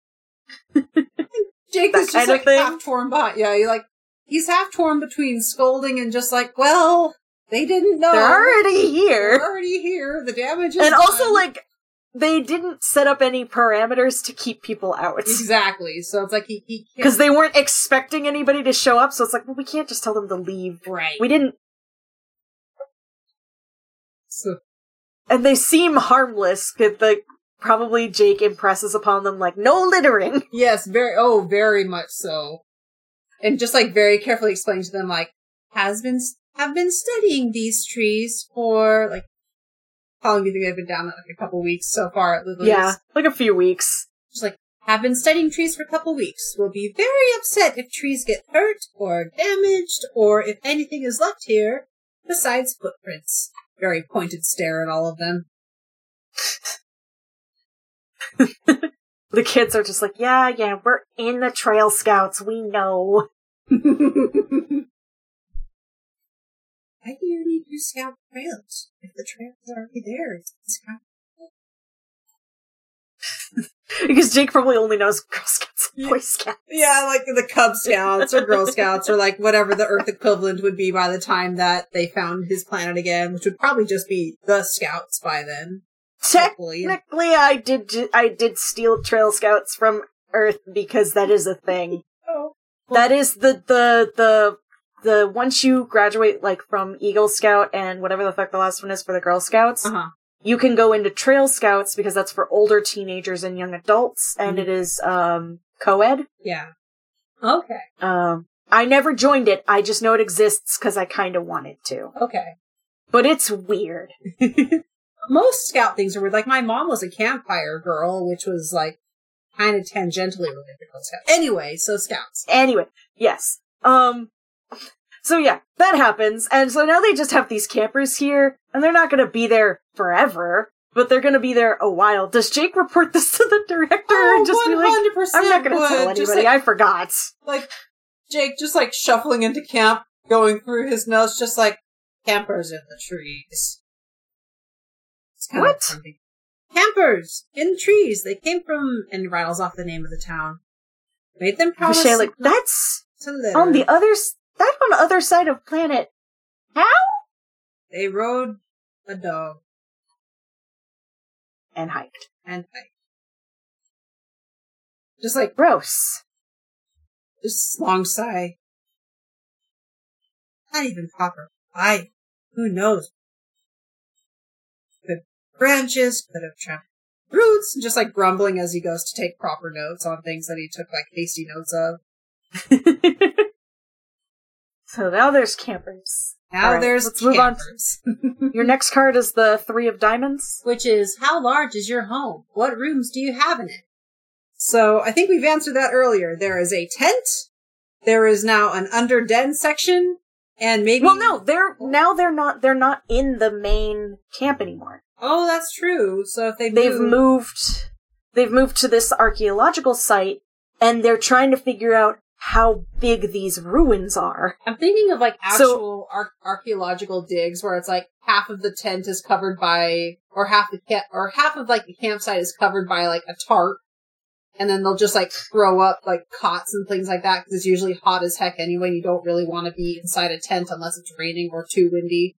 Jake that is just like half torn by. Yeah, he like he's half torn between scolding and just like, well, they didn't know. They're already here. They're here. already here. The damage is And also like they didn't set up any parameters to keep people out. exactly. So it's like he he Because they weren't expecting anybody to show up, so it's like, well, we can't just tell them to leave. right. We didn't, So, and they seem harmless. 'cause, like probably Jake impresses upon them like no littering. yes, very. Oh, very much so. And just like very carefully explain to them like has been have been studying these trees for like how long do you think they've been down like a couple weeks so far at? Yeah, like a few weeks. Just like, have been studying trees for a couple weeks. We'll be very upset if trees get hurt or damaged or if anything is left here besides footprints. Very pointed stare at all of them. <laughs> The kids are just like, yeah, yeah, we're in the Trail Scouts. We know. <laughs> Why do you need to scout trails? If the trails is already there, it's scout. <laughs> Because Jake probably only knows Girl Scouts and Boy Scouts. Yeah, like the Cub Scouts or Girl <laughs> Scouts or like whatever the Earth equivalent would be by the time that they found his planet again, which would probably just be the Scouts by then. Hopefully. Technically, I did. ju- I did steal Trail Scouts from Earth because that is a thing. Oh. that is the the the the once you graduate like from Eagle Scout and whatever the fuck the last one is for the Girl Scouts, Uh-huh. you can go into Trail Scouts because that's for older teenagers and young adults, and Mhm. it is um co-ed. Yeah. Okay. Um, I never joined it. I just know it exists because I kind of wanted to, Okay. but it's weird. <laughs> Most scout things are weird. Like my mom was a campfire girl, which was like kind of tangentially related to Girl Scouts. Anyway, so scouts. Anyway, yes. Um so yeah, that happens. And so now they just have these campers here and they're not going to be there forever, but they're going to be there a while. Does Jake report this to the director Oh, just be like, 100% I'm not going to tell anybody. Like, I forgot. like Jake just like shuffling into camp, going through his notes, just like campers in the trees. What? Campers in the trees. They came from, and rattles off the name of the town. Made them promise Michelle, like, that's on the other s- that on other side of planet. How? They rode a dog And hiked. and hiked. Just like Gross. Just long sigh. Not even proper. I, who knows? Could branches, could have trapped roots, and just like grumbling as he goes to take proper notes on things that he took like hasty notes of. <laughs> so now there's campers. Now All right, there's let's move on. campers. <laughs> Your next card is the three of diamonds. Which is, how large is your home? What rooms do you have in it? So I think we've answered that earlier. There is a tent. There is now an under den section, and maybe. Well, no, they're now they're not they're not in the main camp anymore. Oh, that's true. So if they They've move, moved they've moved to this archaeological site and they're trying to figure out how big these ruins are. I'm thinking of like So- actual ar- archaeological digs where it's like half of the tent is covered by, or half the camp, or half of like the campsite is covered by like a tarp, and then they'll just like throw up like cots and things like that because it's usually hot as heck anyway. You don't really want to be inside a tent unless it's raining or too windy.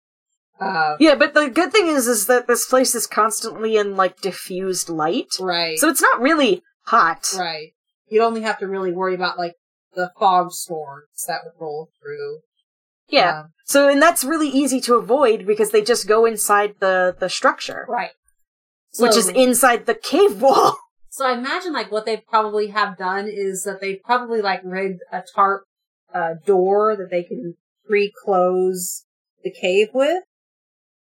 Uh, Yeah, but the good thing is is that this place is constantly in like diffused light. right, So it's not really hot. right. You'd only have to really worry about like the fog storms that would roll through. Yeah. Um, So and that's really easy to avoid because they just go inside the the structure, right. which is inside the cave wall. <laughs> So I imagine like what they probably have done is that they probably like rigged a tarp uh, door that they can pre-close the cave with.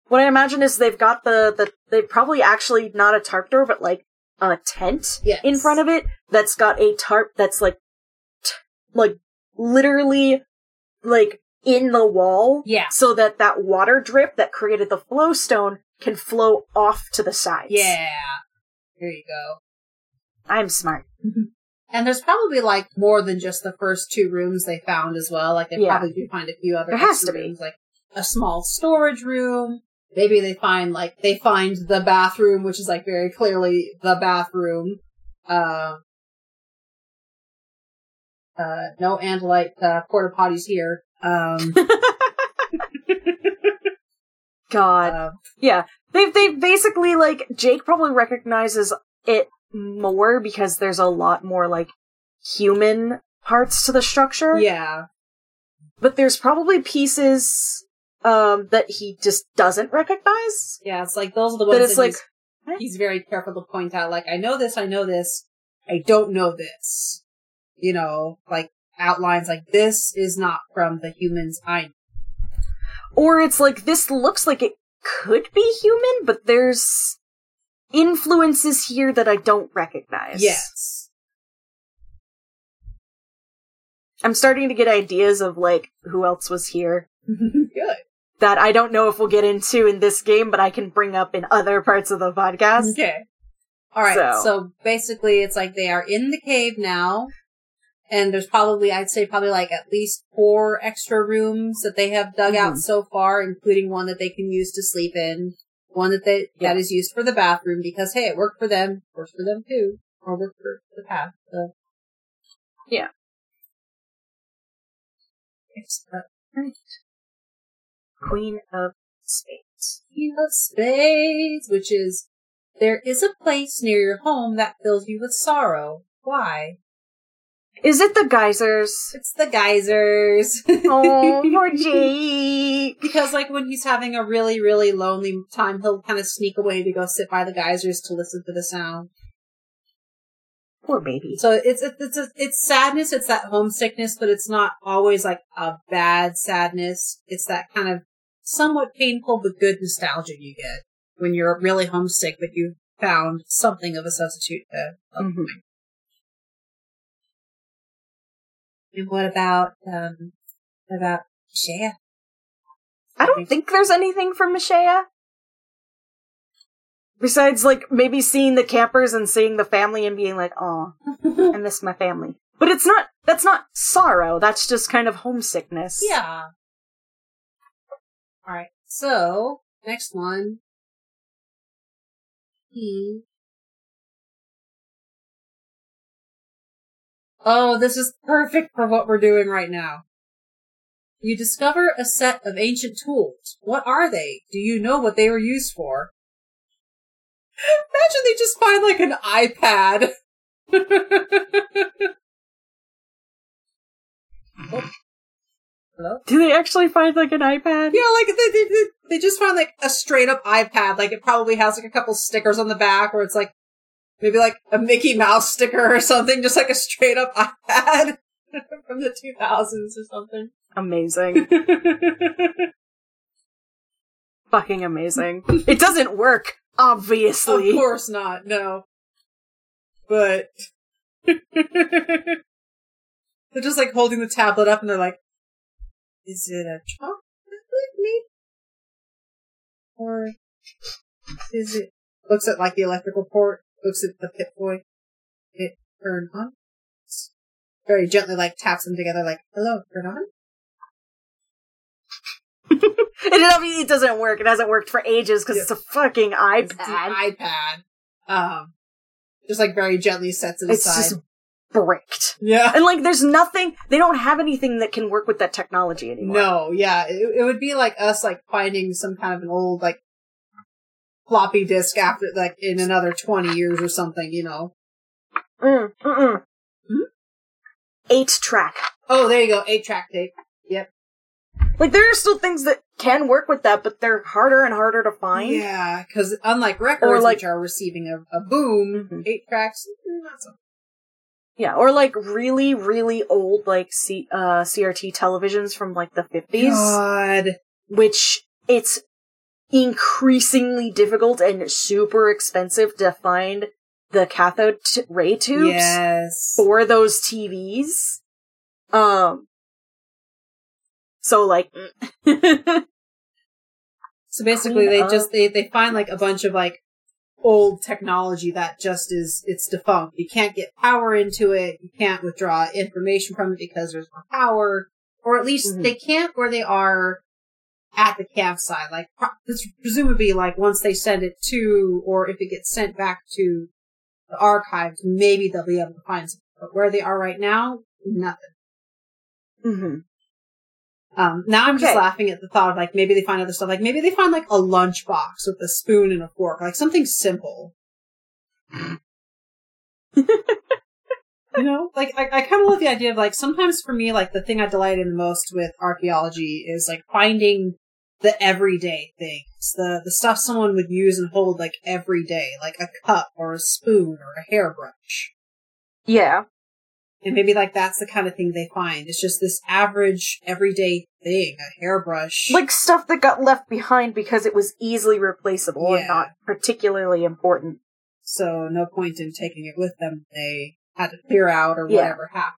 What I imagine is they've got the the they probably actually not a tarp door, but like a tent Yes. in front of it that's got a tarp that's like like literally like in the wall Yeah. so that that water drip that created the flow stone can flow off to the sides. Yeah. There you go. I'm smart. And there's probably like more than just the first two rooms they found as well. Like they Yeah. probably do find a few other There has to be. like a small storage room. Maybe they find like they find the bathroom, which is like very clearly the bathroom. Uh, uh, no Andalite uh, porta potties here. Um, <laughs> God. uh, Yeah. They they basically like Jake probably recognizes it more because there's a lot more like human parts to the structure. yeah, But there's probably pieces um that he just doesn't recognize. yeah. It's like those are the That ones it's that like he's, he's very careful to point out. Like, I know this, I know this, I don't know this. You know, like outlines like this is not from the humans I know. or it's like this looks like it could be human, but there's influences here that I don't recognize. Yes. I'm starting to get ideas of like who else was here <laughs> Good. that I don't know if we'll get into in this game, but I can bring up in other parts of the podcast. Okay. All right. So- So. basically, it's like they are in the cave now, and there's probably, I'd say, probably like at least four extra rooms that they have dug out Mhm. so far, including one that they can use to sleep in, one that they Yeah. that is used for the bathroom because hey, it worked for them, works for them too, or worked for the path. So. Yeah. It's uh, Queen of Spades. Queen of Spades, which is there is a place near your home that fills you with sorrow. Why? Is it the geysers? It's the geysers. <laughs> Oh, poor <laughs> Jake. because like when he's having a really really lonely time, he'll kind of sneak away to go sit by the geysers to listen to the sound. Poor baby. So it's it's it's, a, it's sadness. It's that homesickness, but it's not always like a bad sadness. It's that kind of somewhat painful but good nostalgia you get when you're really homesick, but you found something of a substitute to. Oh mm-hmm. a And what about um about Shea? I don't think there's anything from Mishaya. Besides, like, maybe seeing the campers and seeing the family and being like, oh, <laughs> I miss my family. But it's not, that's not sorrow. That's just kind of homesickness. Yeah. All right. So next one. Hmm. Oh, this is perfect for what we're doing right now. You discover a set of ancient tools. What are they? Do you know what they were used for? Imagine they just find like an iPad. oh. Hello? Do they actually find, like, an iPad? Yeah, like they, they they just found like a straight up iPad. Like it probably has like a couple stickers on the back, or it's like maybe like a Mickey Mouse sticker or something, just like a straight up <laughs> iPad <laughs> from the two thousands or something. Amazing. <laughs> fucking amazing. it doesn't work, obviously. Of course not, no. But they're just like holding the tablet up and they're like, is it a chocolate maybe? Or is it looks at like the electrical port, looks at the pit boy, it turned on. Very gently like taps them together like, hello, turn on? <laughs> it doesn't work. It hasn't worked for ages because Yeah. it's a fucking iPad. iPad. Um just like very gently sets it It's aside. just bricked. yeah. And like, there's nothing, they don't have anything that can work with that technology anymore. No, yeah, it, it would be like us like finding some kind of an old like floppy disk after like in another twenty years or something, you know. Mm, mm-mm. Hmm? Eight track. Oh, there you go, eight track tape. Yep. Like, there are still things that can work with that, but they're harder and harder to find. Yeah, because unlike records, like- which are receiving a, a boom, Mhm. eight tracks not so. Yeah, or like really, really old, like C- uh, CRT televisions from like the 50s, God, which it's increasingly difficult and super expensive to find the cathode t- ray tubes yes, for those TVs. Um, so like, <laughs> So basically, they just they they find like a bunch of like old technology that just is it's defunct. You can't get power into it. You can't withdraw information from it because there's no power, or at least Mhm. they can't where they are at the campsite. Like this presumably like once they send it to, or if it gets sent back to the archives, maybe they'll be able to find something. But where they are right now, nothing. mhm. Um, now I'm just Okay. laughing at the thought of like maybe they find other stuff. Like maybe they find like a lunchbox with a spoon and a fork, like something simple. <laughs> you know, like I, I kind of love the idea of like sometimes for me, like the thing I delight in the most with archaeology is like finding the everyday things, the the stuff someone would use and hold like every day, like a cup or a spoon or a hairbrush. yeah. And maybe like that's the kind of thing they find. It's just this average everyday thing, a hairbrush. Like stuff that got left behind because it was easily replaceable Yeah. and not particularly important. so no point in taking it with them. They had to clear out or Yeah. whatever happened.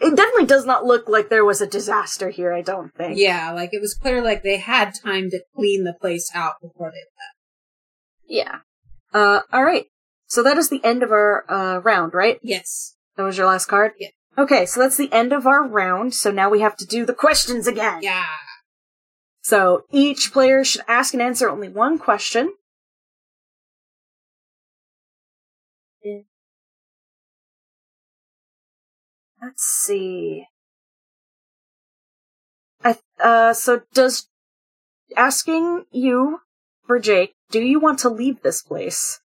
It definitely does not look like there was a disaster here, I don't think. Yeah, like it was clear like they had time to clean the place out before they left. Yeah. Uh, alright. So that is the end of our, uh, round, right? Yes. That was your last card? Yeah. Okay, so that's the end of our round, so now we have to do the questions again. Yeah. So each player should ask and answer only one question. Let's see. I, uh, so does asking you for Jake, do you want to leave this place?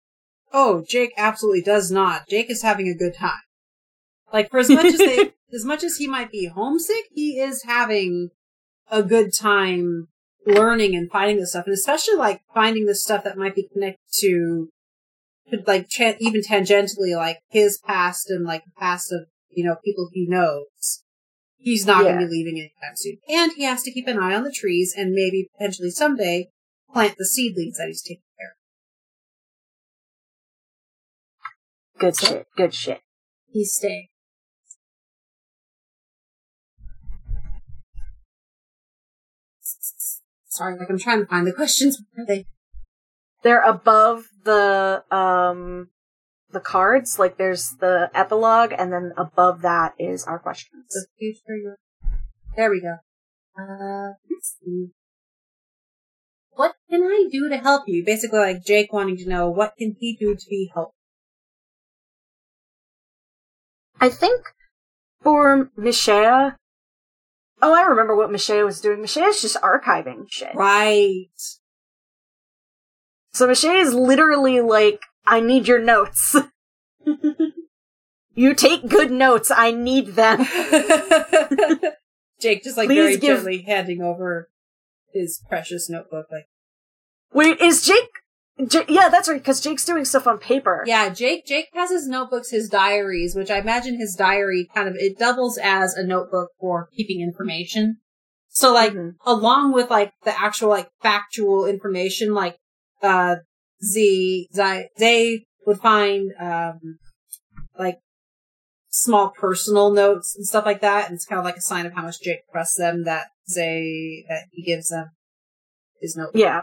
Oh, Jake absolutely does not. Jake is having a good time. Like for as much as they, <laughs> as much as he might be homesick, he is having a good time learning and finding this stuff, and especially like finding the stuff that might be connected to, to, like even tangentially, like his past and like the past of you know people he knows. He's not going to be leaving anytime soon, and he has to keep an eye on the trees and maybe potentially someday plant the seedlings that he's taking care of. Good shit. Good shit. He's staying. Sorry, like I'm trying to find the questions. Where are they? They're above the um the cards. Like there's the epilogue, and then above that is our questions. The future. Your... There we go. Uh, let's see. What can I do to help you? Basically, like Jake wanting to know what can he do to be helpful. I think for Mishea. Oh, I remember what Mishea was doing. Mishea's just archiving shit. Right. So Mishea is literally like, I need your notes. <laughs> you take good notes. I need them. <laughs> Jake just like Please very give- gently handing over his precious notebook. Like, Wait, is Jake? J- yeah, that's right. Because Jake's doing stuff on paper. yeah, Jake. Jake has his notebooks, his diaries, which I imagine his diary kind of it doubles as a notebook for keeping information. So like Mhm. along with like the actual like factual information, like uh Z Zai they would find um like small personal notes and stuff like that, and it's kind of like a sign of how much Jake trusts them that they that he gives them his note. Yeah.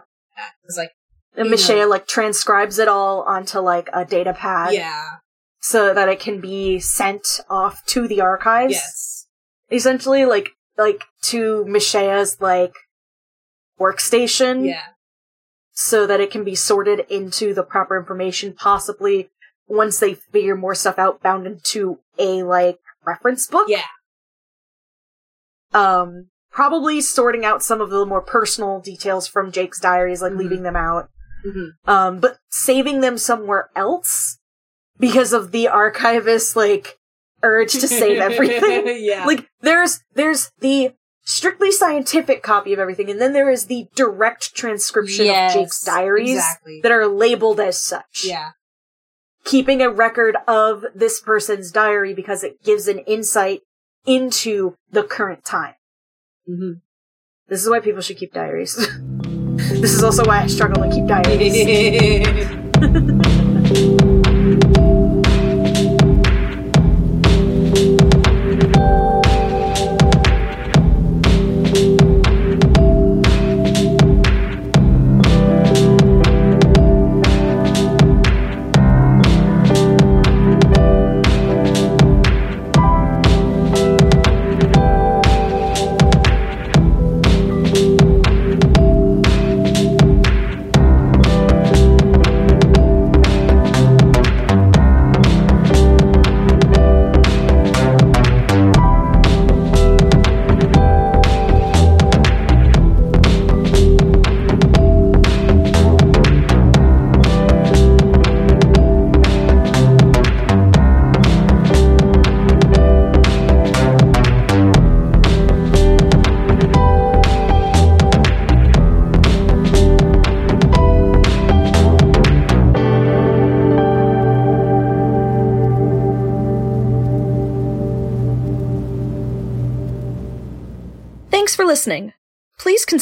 It's like And. Michelle like transcribes it all onto like a data pad yeah, so that it can be sent off to the archives. yes, Essentially like like to Mishea's like workstation yeah, so that it can be sorted into the proper information, possibly once they figure more stuff out, bound into a like reference book. yeah, Um, probably sorting out some of the more personal details from Jake's diaries, like Mhm. leaving them out. hmm Um, but saving them somewhere else because of the archivist like urge to save <laughs> everything. yeah, like there's there's the strictly scientific copy of everything, and then there is the direct transcription Yes, of Jake's diaries exactly. that are labeled as such. yeah, Keeping a record of this person's diary because it gives an insight into the current time. hmm This is why people should keep diaries. <laughs> this is also why I struggle to keep diaries. <laughs> <laughs>